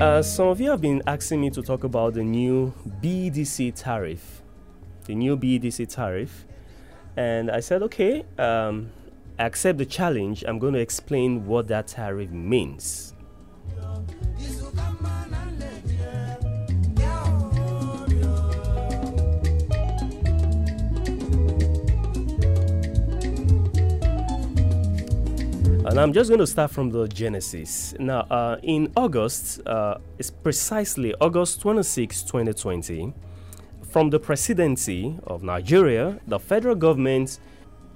Uh, some of you have been asking me to talk about the new BDC tariff, the new BDC tariff, and I said, okay, um, accept the challenge. I'm going to explain what that tariff means. And I'm just going to start from the genesis. Now, uh, in August, uh, it's precisely August 26, 2020, from the presidency of Nigeria, the federal government,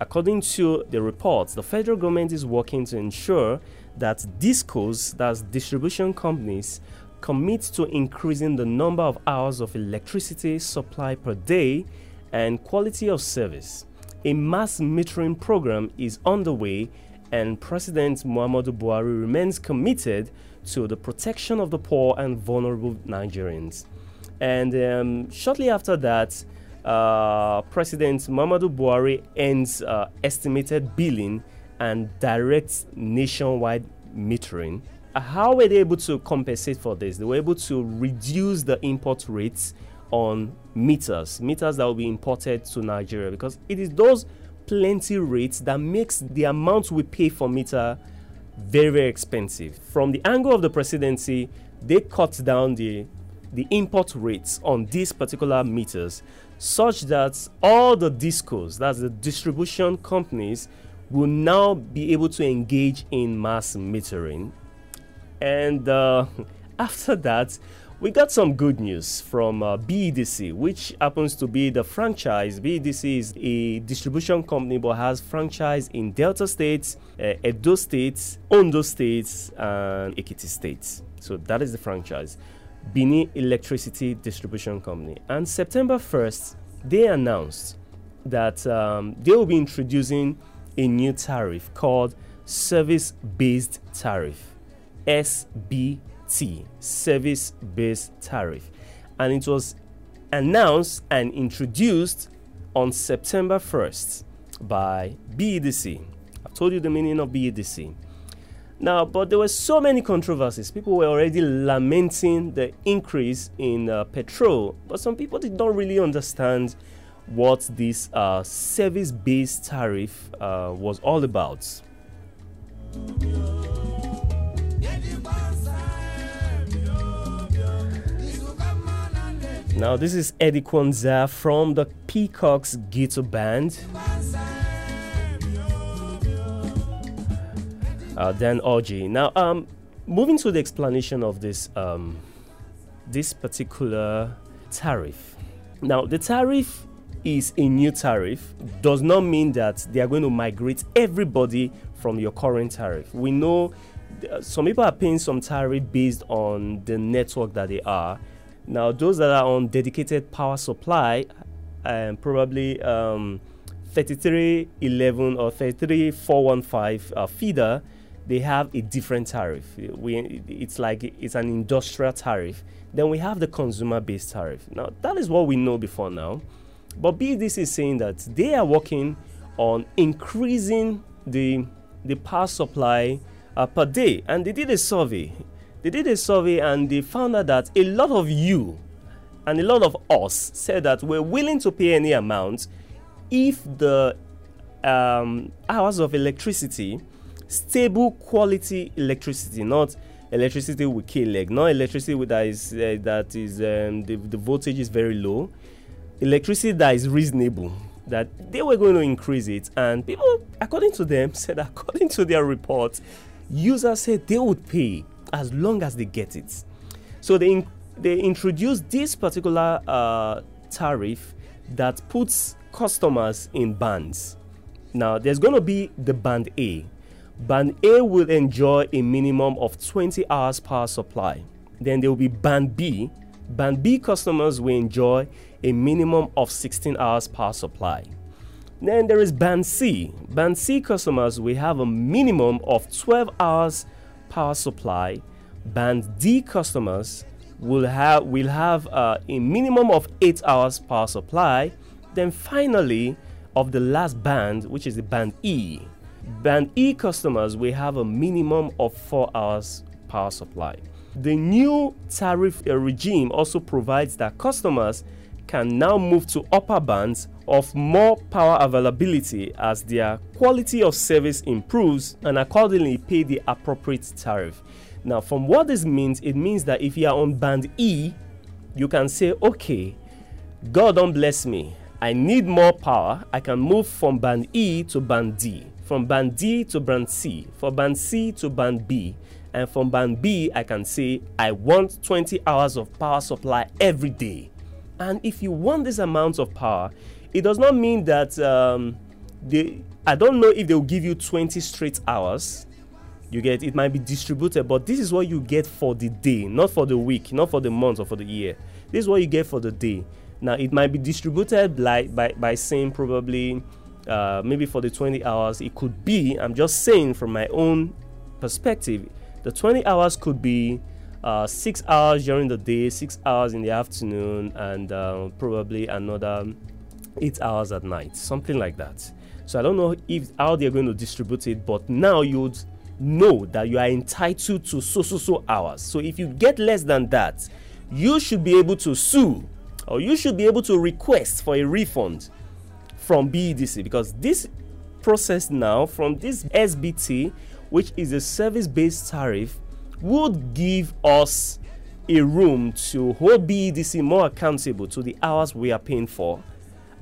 according to the reports, the federal government is working to ensure that DISCOs, that's distribution companies, commit to increasing the number of hours of electricity supply per day and quality of service. A mass metering program is underway and President Muhammadu Buhari remains committed to the protection of the poor and vulnerable Nigerians. And um, shortly after that, uh, President Muhammadu Buhari ends uh, estimated billing and directs nationwide metering. How were they able to compensate for this? They were able to reduce the import rates on meters, meters that will be imported to Nigeria, because it is those plenty rates that makes the amount we pay for meter very very expensive. From the angle of the presidency, they cut down the the import rates on these particular meters such that all the discos, that's the distribution companies, will now be able to engage in mass metering. And uh, after that, we got some good news from uh, BEDC, which happens to be the franchise. BEDC is a distribution company but has franchise in Delta States, uh, Edo States, Ondo States, and Ekiti States. So that is the franchise. Bini Electricity Distribution Company. And September 1st, they announced that um, they will be introducing a new tariff called Service Based Tariff, SB T service based tariff, and it was announced and introduced on September 1st by BEDC. I've told you the meaning of BEDC. Now, but there were so many controversies. People were already lamenting the increase in uh, petrol, but some people did not really understand what this uh, service based tariff uh, was all about. Now, this is Edikwansa from the Peacocks Guitar Band. Uh, Dan Orji. Now, um, moving to the explanation of this um, this particular tariff. Now, the tariff is a new tariff. Does not mean that they are going to migrate everybody from your current tariff. We know uh, some people are paying some tariff based on the network that they are now, those that are on dedicated power supply, um, probably um, 3311 or 33415 uh, feeder, they have a different tariff. We, it's like it's an industrial tariff. Then we have the consumer based tariff. Now, that is what we know before now. But BDC is saying that they are working on increasing the, the power supply uh, per day. And they did a survey they did a survey and they found out that a lot of you and a lot of us said that we're willing to pay any amount if the um, hours of electricity, stable quality electricity, not electricity with kill leg, not electricity that is uh, that is um, the, the voltage is very low, electricity that is reasonable. That they were going to increase it, and people, according to them, said according to their report, users said they would pay as long as they get it. So they in, they introduced this particular uh, tariff that puts customers in bands. Now there's going to be the band A. Band A will enjoy a minimum of 20 hours power supply. Then there will be band B. Band B customers will enjoy a minimum of 16 hours power supply. Then there is band C. Band C customers will have a minimum of 12 hours power supply, band D customers will have will have uh, a minimum of eight hours power supply. Then finally, of the last band, which is the band E, band E customers will have a minimum of four hours power supply. The new tariff regime also provides that customers can now move to upper bands of more power availability as their quality of service improves and accordingly pay the appropriate tariff. Now, from what this means, it means that if you are on band E, you can say, okay, God don't bless me. I need more power. I can move from band E to band D, from band D to band C, from band C to band B. And from band B, I can say, I want 20 hours of power supply every day. And if you want this amount of power, it does not mean that um, they, I don't know if they will give you 20 straight hours. You get it might be distributed, but this is what you get for the day, not for the week, not for the month or for the year. This is what you get for the day. Now it might be distributed like by, by saying probably uh, maybe for the 20 hours. It could be, I'm just saying from my own perspective, the 20 hours could be uh, six hours during the day, six hours in the afternoon, and uh, probably another eight hours at night, something like that. So I don't know if how they're going to distribute it, but now you'd know that you are entitled to so so so hours. So if you get less than that, you should be able to sue or you should be able to request for a refund from BEDC because this process now from this SBT, which is a service based tariff, would give us a room to hold BEDC more accountable to the hours we are paying for.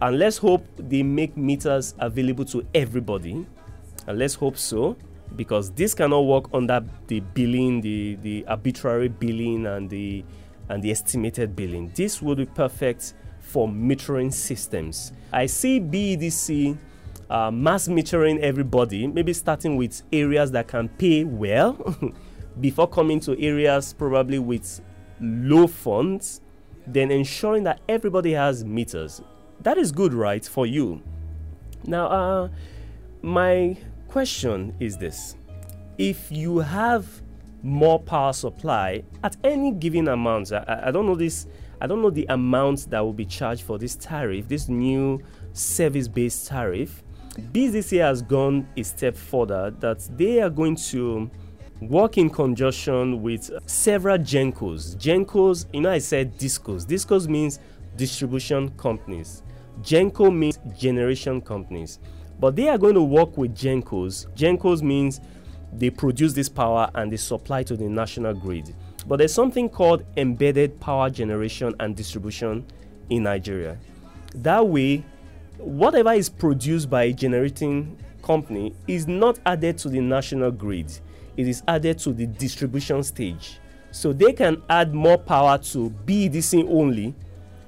And let's hope they make meters available to everybody. And let's hope so, because this cannot work under the billing, the, the arbitrary billing, and the and the estimated billing. This would be perfect for metering systems. I see BEDC uh, mass metering everybody, maybe starting with areas that can pay well before coming to areas probably with low funds, then ensuring that everybody has meters. That is good, right, for you. Now, uh, my question is this if you have more power supply at any given amount. I, I don't know this. I don't know the amount that will be charged for this tariff, this new service-based tariff. BEDC has gone a step further that they are going to work in conjunction with several GENCOs. GENCOs, you know, I said DISCOs. DISCOs means distribution companies. GENCO means generation companies. But they are going to work with GENCOs. GENCOs means they produce this power and they supply to the national grid. But there's something called embedded power generation and distribution in Nigeria. That way, whatever is produced by a generating company is not added to the national grid, it is added to the distribution stage. So they can add more power to BEDC only.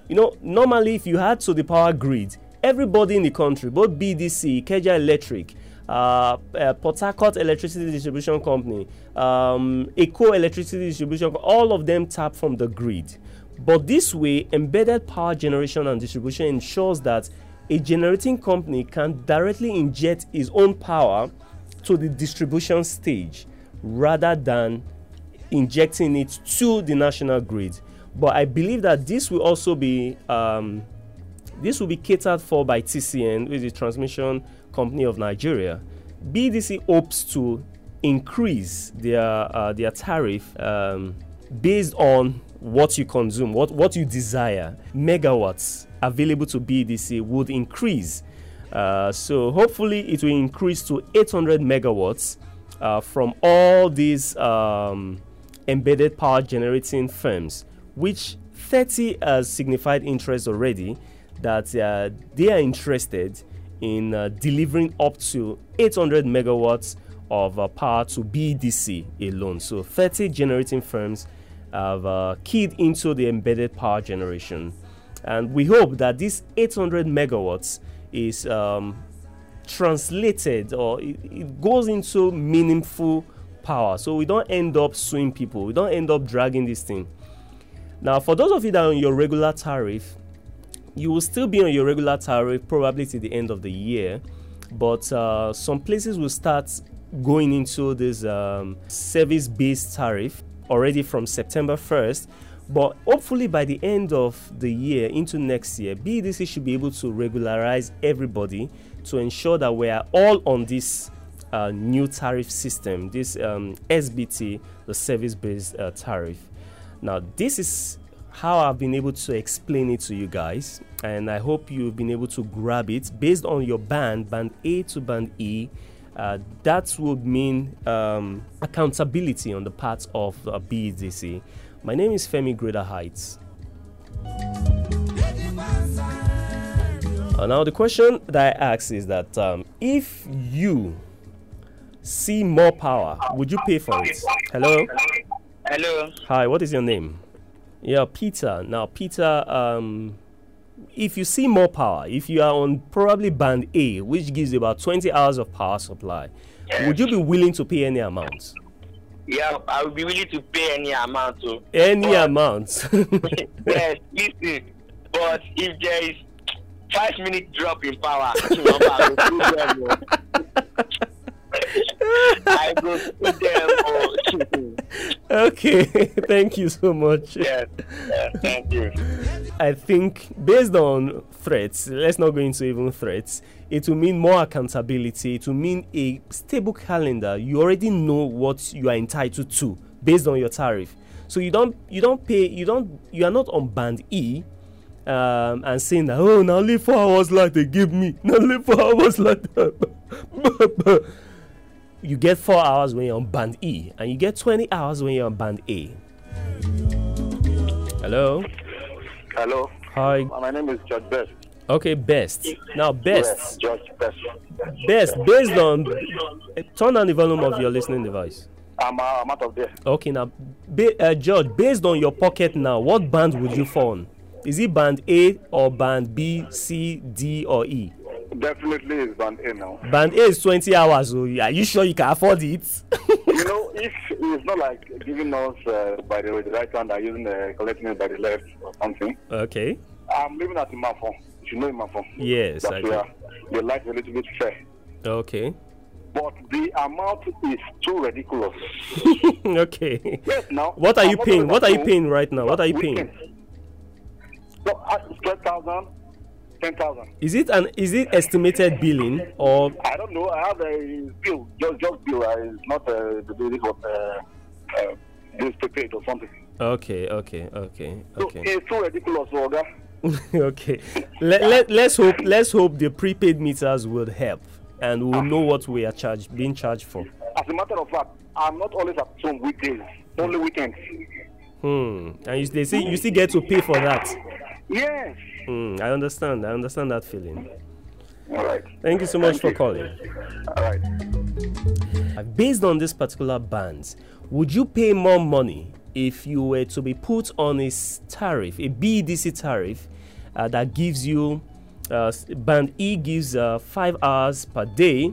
You know, normally, if you add to the power grid, everybody in the country, both BDC, Ikeja Electric, uh, uh, Port Harcourt Electricity Distribution Company, um, Eko Electricity Distribution, all of them tap from the grid. But this way, embedded power generation and distribution ensures that a generating company can directly inject its own power to the distribution stage rather than injecting it to the national grid. But I believe that this will also be um, this will be catered for by TCN, which is Transmission Company of Nigeria, BDC hopes to increase their uh, their tariff um, based on what you consume, what what you desire. Megawatts available to BDC would increase. Uh, so hopefully it will increase to 800 megawatts uh, from all these um, embedded power generating firms, which 30 has signified interest already that uh, they are interested in uh, delivering up to 800 megawatts of uh, power to BEDC alone. So 30 generating firms have uh, keyed into the embedded power generation. And we hope that this 800 megawatts is um, translated or it, it goes into meaningful power. So we don't end up suing people, we don't end up dragging this thing. Now, for those of you that are on your regular tariff, you will still be on your regular tariff probably to the end of the year, but uh, some places will start going into this um, service based tariff already from September 1st. But hopefully, by the end of the year into next year, BEDC should be able to regularize everybody to ensure that we are all on this uh, new tariff system, this um, SBT, the service based uh, tariff. Now, this is how I've been able to explain it to you guys, and I hope you've been able to grab it based on your band, band A to band E. Uh, that would mean um, accountability on the part of uh, BEDC. My name is Femi Greater Heights. Uh, now, the question that I ask is that um, if you see more power, would you pay for it? Hello? Hello. Hi, what is your name? Yeah, Peter. Now, Peter, um, if you see more power, if you are on probably band A, which gives you about 20 hours of power supply, yes. would you be willing to pay any amount? Yeah, I would be willing to pay any amount. Too. Any but, amount? yes, listen. But if there is five minute drop in power, oh. I go to them. Oh, okay, thank you so much. Yes, yes, thank you. I think based on threats, let's not go into even threats. It will mean more accountability. It will mean a stable calendar. You already know what you are entitled to based on your tariff. So you don't you don't pay you don't you are not on band E um, and saying that oh now only four hours like they give me now only four hours like that. you get four hours when you're on band E, and you get 20 hours when you're on band A. Hello? Hello. Hi. My name is George Best. Okay, best. Now, best. George Best. Best, based on. Turn on the volume of your listening device. I'm, uh, I'm out of there. Okay, now, ba- uh, George, based on your pocket now, what band would you on? Is it band A or band B, C, D, or E? Definitely is band A now. Band A is 20 hours. So are you sure you can afford it? you know, if it's not like giving us uh, by the, the right hand and using uh, collecting it by the left or something. Okay. I'm living at Imafon. You know Imafon. Yes, That's I where the life is a little bit fair. Okay. But the amount is too ridiculous. okay. Yes, now. What are I'm you paying? What are you paying right now? What are you paying? So, uh, 12,000 ten thousand. Is it an is it estimated billing or? I don't know. I have a bill, just just bill. Uh, it's not uh, the bill of uh, uh, this prepaid or something. Okay, okay, okay, okay. So it's too ridiculous, Oga. okay, let, let let's hope let's hope the prepaid meters will help and we'll know what we are charged being charged for. As a matter of fact, I'm not always at home weekdays, only weekends. Hmm. And you, they say you still get to pay for that. Yes. Mm, I understand. I understand that feeling. All right. Thank you so much Thank for you. calling. All right. Based on this particular band, would you pay more money if you were to be put on a tariff, a BDC tariff, uh, that gives you uh, band E gives uh, five hours per day,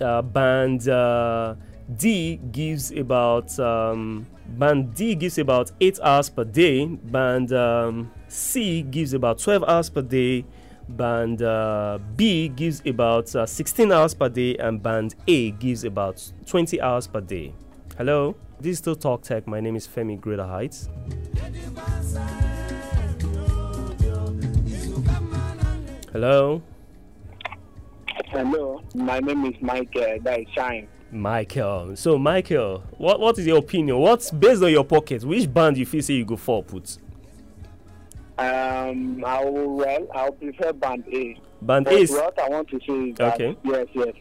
uh, band uh, D gives about um, band D gives about eight hours per day, band um, C gives about 12 hours per day, band uh, B gives about uh, 16 hours per day, and band A gives about 20 hours per day. Hello, this is still Talk Tech. My name is Femi Greater Heights. Hello. Hello, my name is. That is Shine. Michael. So, Michael, what what is your opinion? What's based on your pocket? Which band you feel say you go for put? Um, I will, well, I will prefer band A. Band A. What I want to say is that, okay. yes, yes.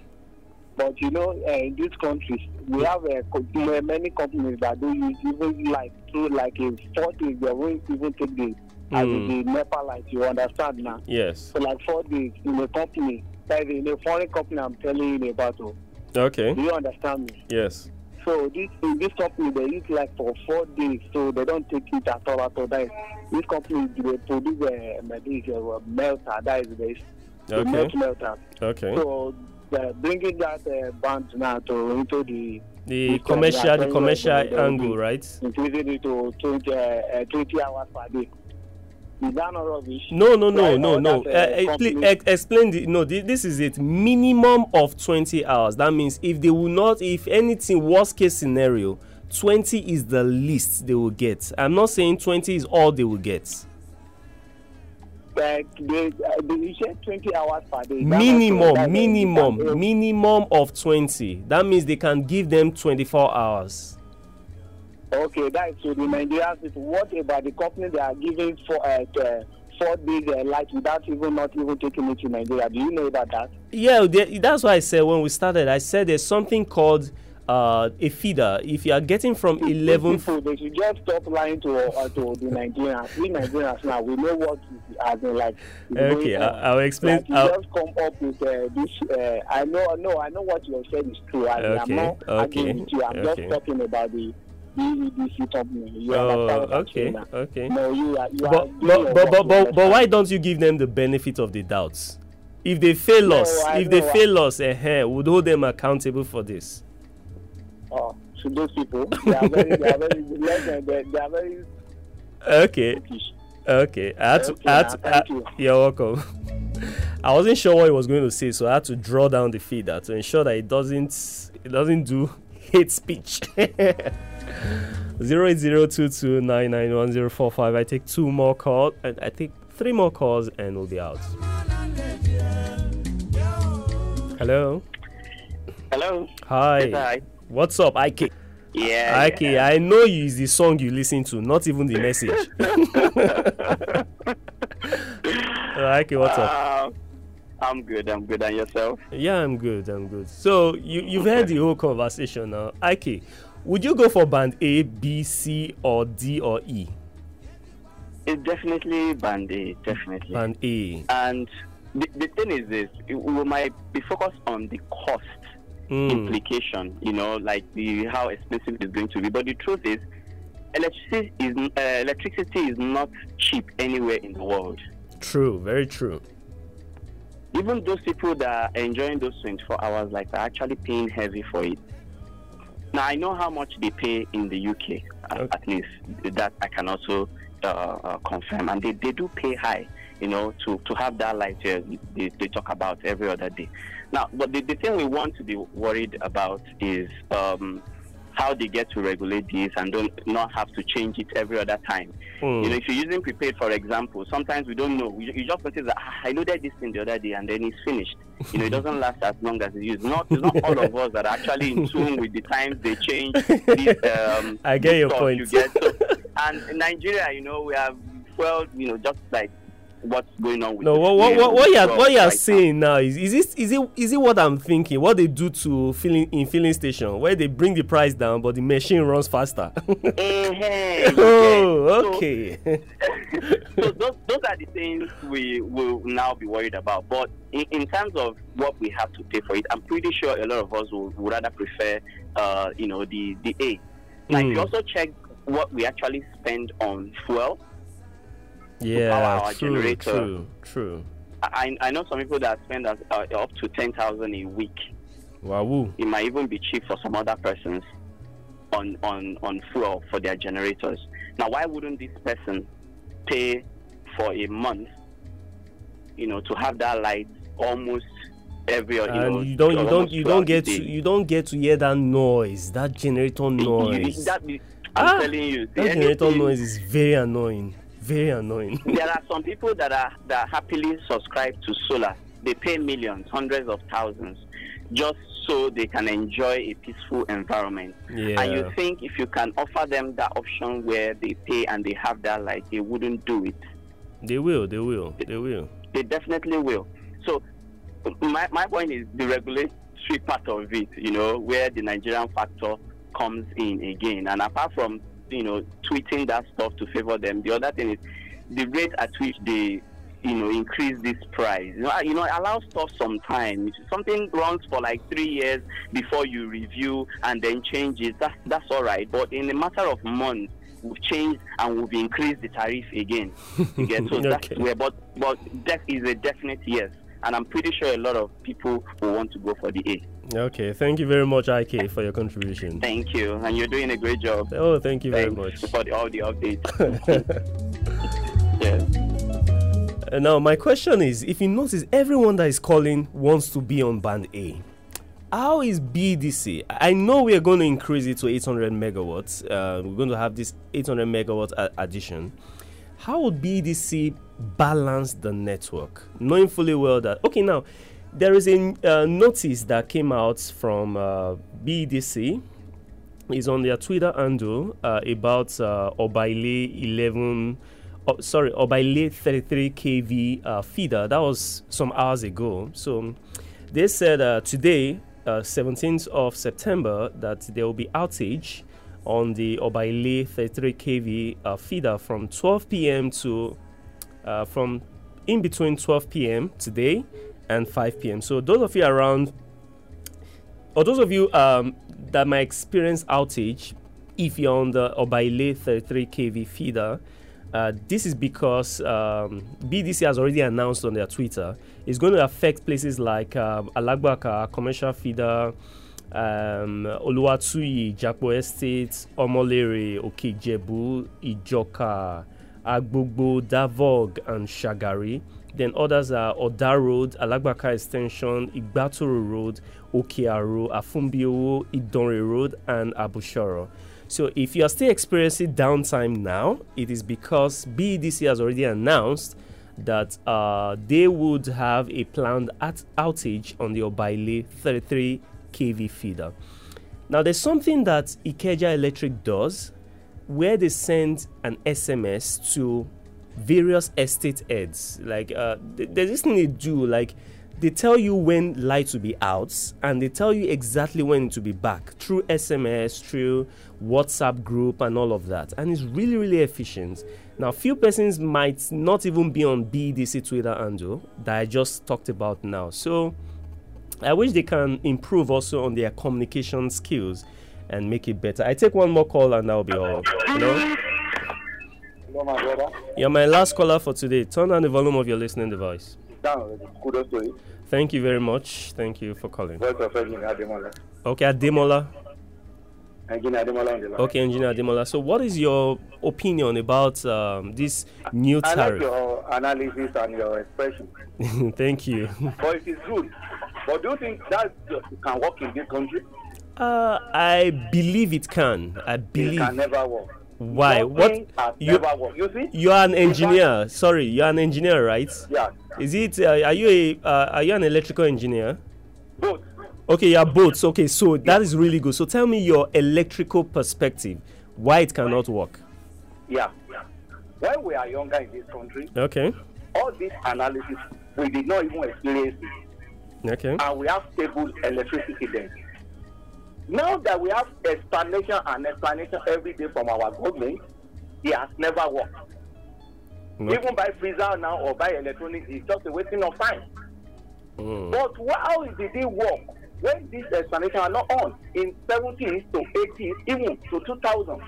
But you know, uh, in these countries, we have uh, many companies that do use even like through like a four days, they won't even take the, mm. as the NEPA light, you understand now? Yes. So like four days in a company, like in a foreign company I'm telling you about. Oh. Okay. Do you understand me? Yes. So this in this company they eat like for four days, so they don't take it at all at all. That is, this company they produce a uh, this uh, melter. That is this. The okay. melt melter. Okay. So they're bringing that uh, band now to into the the commercial the commercial angle, right? Increasing it to 20, uh, 20 hours per day. Is that not rubbish? No, no, no, no, no. Uh, please explain the no. this is it. Minimum of twenty hours. That means if they will not, if anything, worst case scenario, twenty is the least they will get. I'm not saying twenty is all they will get. they, they, uh, they you said 20 hours per day. Minimum minimum minimum of 20 that means they can give them 24 hours Okay, that is to the Nigerian people. What about the company that are giving for uh, four days uh, light without even not even taking it to Nigeria? Do you know about that? yeah they, that's why i said when we started i said there's something called uh, a feeder if you are getting from 11 people they should just stop lying to uh, to the Nigerians. We Nigerians now we know what is as in like. Okay, going. I- I'll explain- Like, I'll- just come up with uh, this. Uh, I know, no, I know what you have said is true. I, Okay, I'm not okay, with you. I'm okay. just talking about the Company. You oh understand what I'm okay okay No, you are. You but doing but but but, but, but why don't you give them the benefit of the doubt if they fail No, us I if they know. fail us eh, would hold them accountable for this Oh, to those people, they are very, they are very, they, they are very okay. Okay, I had to. Okay, I had to I- you. You're welcome. I wasn't sure what he was going to say, so I had to draw down the feeder to ensure that it doesn't it doesn't do hate speech. Zero eight zero two two nine nine one zero four five. I take two more calls. and I take three more calls, and we'll be out. Hello. Hello. Hi. Yes, hi. What's up, Ike? Yeah. Ike, I know you is the song you listen to, not even the message. Uh, Ike, what's up? I'm good. I'm good. And yourself? Yeah, I'm good. I'm good. So you you've heard the whole conversation now. Ike, would you go for band A, B, C, or D or E? It's definitely band A. Definitely. Band A. And the, the thing is this: it- we might be focused on the cost Mm, implication. You know, like the how expensive it's going to be. But the truth is, electricity is uh, electricity is not cheap anywhere in the world. true. Very true. Even those people that are enjoying those 24 hours like are actually paying heavy for it. Now i know how much they pay in the uk at, Okay. at least. That i can also uh, uh, confirm. And they, they do pay high you know to, to have that light here they, they talk about every other day. Now but the, the thing we want to be worried about is um, how they get to regulate this and don't not have to change it every other time Mm. you know, if you're using prepaid, for example, sometimes we don't know. We, you just notice that "Ah, I loaded this thing the other day and then it's finished. You know, it doesn't last as long as it used. Not, it's not all of us that are actually in tune with the times they change. These, um, I get your point. You get. So, and in Nigeria, you know, we have well, you know, just like what's going on with No, what what what, what you are world what you are right now. saying now is is this is it is it what I'm thinking? What they do to filling in filling station where they bring the price down but the machine runs faster. Eh-heh, you oh, get. So- okay. so those, those are the things we will now be worried about. But in, in terms of what we have to pay for it, I'm pretty sure a lot of us would, would rather prefer, uh, you know, the the A. Now, if Mm. you also check what we actually spend on fuel, yeah, true, generator. true, true. I, I know some people that spend as, uh, up to ten thousand a week. Wahoo. It might even be cheap for some other persons on on on fuel for their generators. Now, why wouldn't this person pay for a month? You know, to have that light almost every you know, and you don't you don't you don't get to you don't get to hear that noise that generator noise that, I'm Ah, telling you, that the generator anything- noise is very annoying very annoying there are some people that are that happily subscribe to solar. They pay millions, hundreds of thousands, just so they can enjoy a peaceful environment. yeah And you think if you can offer them that option where they pay and they have that light, they wouldn't do it. they will they will they will They definitely will. So my, my point is the regulatory part of it, you know, where the Nigerian factor comes in again. And apart from, you know, tweeting that stuff to favor them, the other thing is the rate at which they you know, increase this price. You know, you know, allow stuff some time. If something runs for like three years before you review and then change it, that's that's all right. But in a matter of months, we've changed and we've increased the tariff again. You get so that's where, but but that is a definite yes. And I'm pretty sure a lot of people will want to go for the A. Okay, thank you very much, IK, for your contribution. Thank you, and you're doing a great job. Oh, thank you very much. for the, all the updates. yes. Uh, now, my question is if you notice, everyone that is calling wants to be on band A. How is BDC? I know we are going to increase it to 800 megawatts. Uh, we're going to have this 800 megawatt addition. How would BDC balance the network, knowing fully well that okay now there is a uh, notice that came out from uh, BEDC is on their Twitter handle uh, about uh, Obaile 11, oh, sorry, Obaile 33 kV uh, feeder. That was some hours ago. So they said uh, today, 17th uh, of September, that there will be outage on the Obaile 33 kV uh, feeder from 12 p.m. to uh, from in between 12 p.m. today and 5 p.m. So those of you around, or those of you um, that might experience outage, if you're on the Obaile 33 kV feeder, uh, this is because um, BEDC has already announced on their Twitter it's going to affect places like um, Alagbaka, commercial feeder, um, Oluwatuyi, Japo Estate, Omolere, Okejebu, Ijoka, Agbogbo, Davog, and Shagari. Then others are Oda Road, Alagbaka Extension, Igbatoro Road, Okearo, Afumbiowo, Idanre Road, and Abushoro. So if you are still experiencing downtime now, it is because BEDC has already announced that uh, they would have a planned at- outage on the Obaile 33 kV feeder. Now, there's something that Ikeja Electric does where they send an SMS to various estate heads. Like, uh, there's this thing they do, like, they tell you when lights will be out and they tell you exactly when to be back through SMS, through WhatsApp group, and all of that. And it's really, really efficient. Now, few persons might not even be on BDC Twitter handle that I just talked about now. So, I wish they can improve also on their communication skills and make it better. I take one more call and that'll be all. You know? Hello, my brother. You're my last caller for today. Turn down the volume of your listening device. Down. Kudos to you. Thank you very much. Thank you for calling. Voice of Engineer Ademola. Okay, Ademola. Engineer Ademola on the line. Okay, Engineer Ademola. So, what is your opinion about um, this new tariff? I like your analysis and your expression. Thank you. But it is good. But do you think that can work in this country? Uh, I believe it can. I believe. It can never work. Why? What? Nothing You. You see? you are an engineer. Sorry, you are an engineer, right? Yeah. Is it? Uh, are you a? Uh, are you an electrical engineer? Both. Okay, you are both. Okay, so that is really good. So tell me your electrical perspective. Why it cannot work? Yeah. When we are younger in this country, Okay. all this analysis, we did not even experience it. Okay. and we have stable electricity then. Now that we have explanation and explanation every day from our government, it has never worked. Okay. Even by freezer now or by electronics, it's just a wasting of time. Mm. But how did it work when these explanations are not on in 70s to 80s, even to 2000?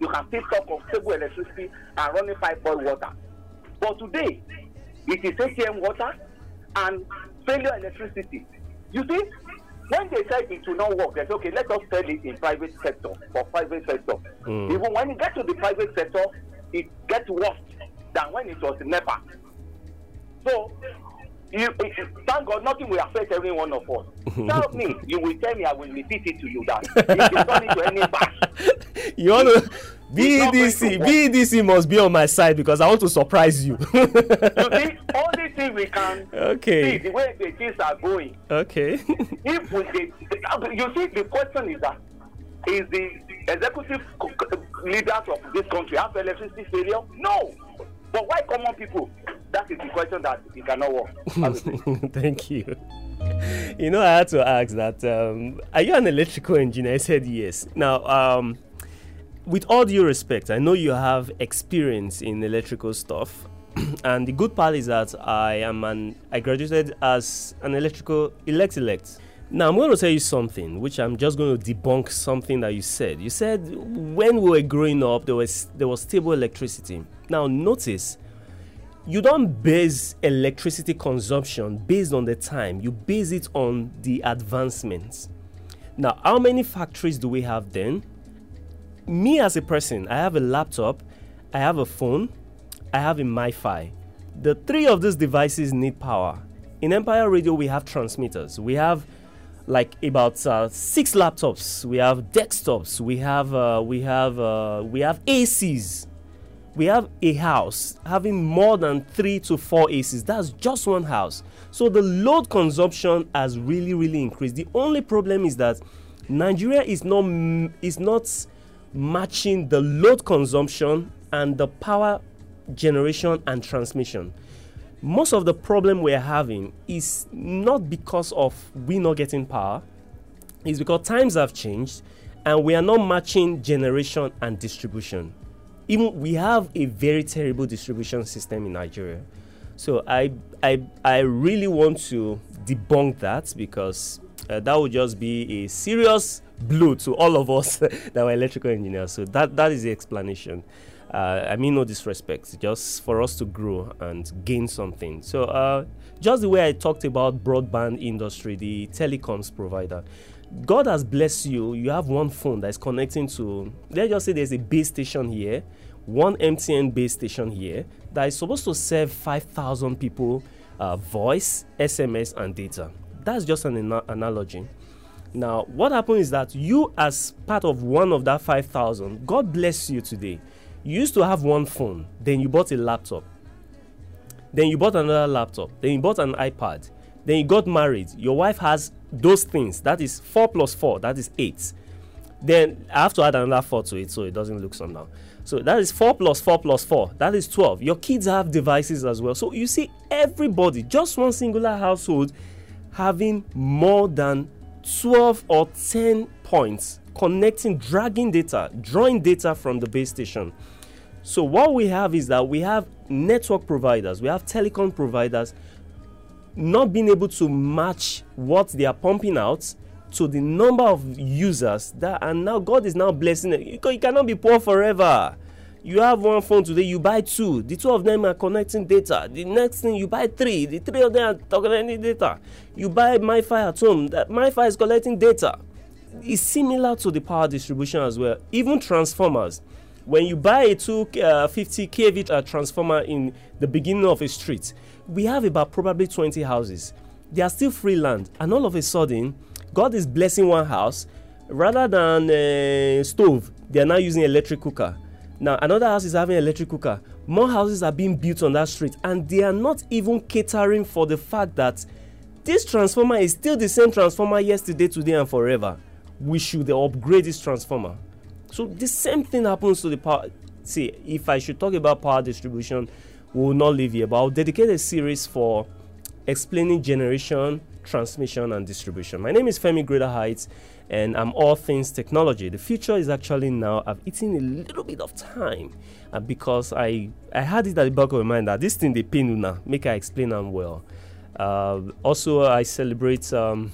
You can still talk of stable electricity and running five boil water. But today, it is ATM water and failure electricity. You see, when they said it will not work, they say, okay, let us sell it in private sector for private sector. Mm. Even when you get to the private sector, it gets worse than when it was NEPA. So, you, you, thank God nothing will affect every one of us. Tell me, you will tell me, I will repeat it to you that if you turn into any bash, You want to It's not going BEDC? to work. BEDC must be on my side because I want to surprise you. you see, only thing we can see okay. the way the things are going. Okay. if we you see the question is that is the executive leaders of this country have electricity failure no but why common people that is the question that it cannot work Have a good day. Thank you. You know, I had to ask that. Um, are you an electrical engineer? I said yes. Now, um, with all due respect, I know you have experience in electrical stuff, and the good part is that I am an I graduated as an electrical elect elect. Now I'm going to tell you something, which I'm just going to debunk something that you said. You said when we were growing up, there was there was stable electricity. Now notice you don't base electricity consumption based on the time you base it on the advancements now how many factories do we have then me as a person i have a laptop i have a phone i have a mi-fi the three of these devices need power in empire radio we have transmitters we have like about uh, six laptops we have desktops we have uh, we have uh, we have acs we have a house having more than three to four ACs. That's just one house. So the load consumption has really, really increased. The only problem is that Nigeria is not is not matching the load consumption and the power generation and transmission. Most of the problem we're having is not because of we not getting power, it's because times have changed and we are not matching generation and distribution. Even we have a very terrible distribution system in Nigeria. So I I I really want to debunk that because uh, that would just be a serious blow to all of us that were electrical engineers. So that that is the explanation. Uh, I mean no disrespect, just for us to grow and gain something. So uh, just the way I talked about broadband industry, the telecoms provider. God has blessed you. You have one phone that is connecting to. Let's just say there's a base station here, one MTN base station here that is supposed to serve 5,000 people uh, voice, SMS, and data. That's just an ana- analogy. Now, what happened is that you, as part of one of that 5,000, God bless you today. You used to have one phone, then you bought a laptop, then you bought another laptop, then you bought an iPad, then you got married. Your wife has those things. That is 4 plus 4, that is 8. Then I have to add another 4 to it so it doesn't look somehow. So that is 4 plus 4 plus 4. That is 12. Your kids have devices as well. So you see, everybody, just one singular household, having more than 12 or 10 points connecting, dragging data, drawing data from the base station. So what we have is that we have network providers, we have telecom providers not being able to match what they are pumping out to the number of users that and now God is now blessing you cannot be poor forever. You have one phone today, you buy two. The two of them are connecting data. The next thing you buy three. The three of them are collecting data. You buy MiFi at home. That MiFi is collecting data. It's similar to the power distribution as well. Even transformers. When you buy a 250 uh, kV uh, transformer in the beginning of a street, we have about probably 20 houses. They are still free land, and all of a sudden, God is blessing one house rather than uh, stove. They are now using electric cooker. Now another house is having electric cooker. More houses are being built on that street, and they are not even catering for the fact that this transformer is still the same transformer yesterday, today, and forever. We should upgrade this transformer. So the same thing happens to the power. See, if I should talk about power distribution, we will not leave here, but I'll dedicate a series for explaining generation, transmission, and distribution. My name is Femi Greater Heights, and I'm all things technology. The future is actually now. I've eaten a little bit of time uh, because I I had it at the back of my mind that this thing they pay now make I explain them well. Uh, also, I celebrate um,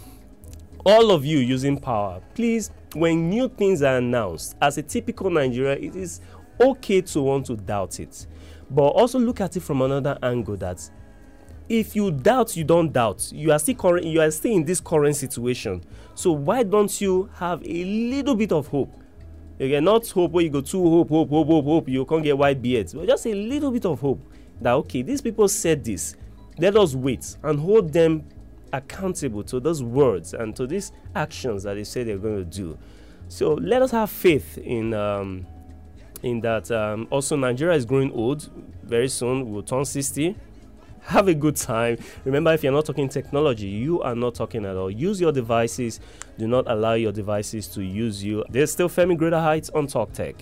all of you using power. Please, when new things are announced, as a typical Nigeria, it is okay to want to doubt it, but also look at it from another angle that if you doubt you don't doubt. You are still current you are still in this current situation. So why don't you have a little bit of hope? Again not hope where you go too hope hope hope hope hope you can't get white beards but just a little bit of hope that okay these people said this. Let us wait and hold them accountable to those words and to these actions that they say they're going to do. So let us have faith in um, in that um, also nigeria is growing old very soon. We'll turn 60 have a good time. Remember, if you're not talking technology, you are not talking at all. Use your devices. Do not allow your devices to use you. There's still Femi Greater Heights on Talk Tech.